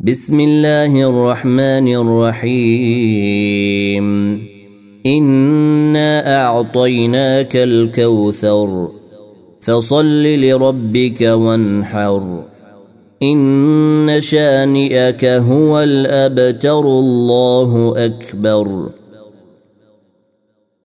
بسم الله الرحمن الرحيم. إنا أعطيناك الكوثر فصل لربك وانحر. إن شانئك هو الأبتر الله أكبر.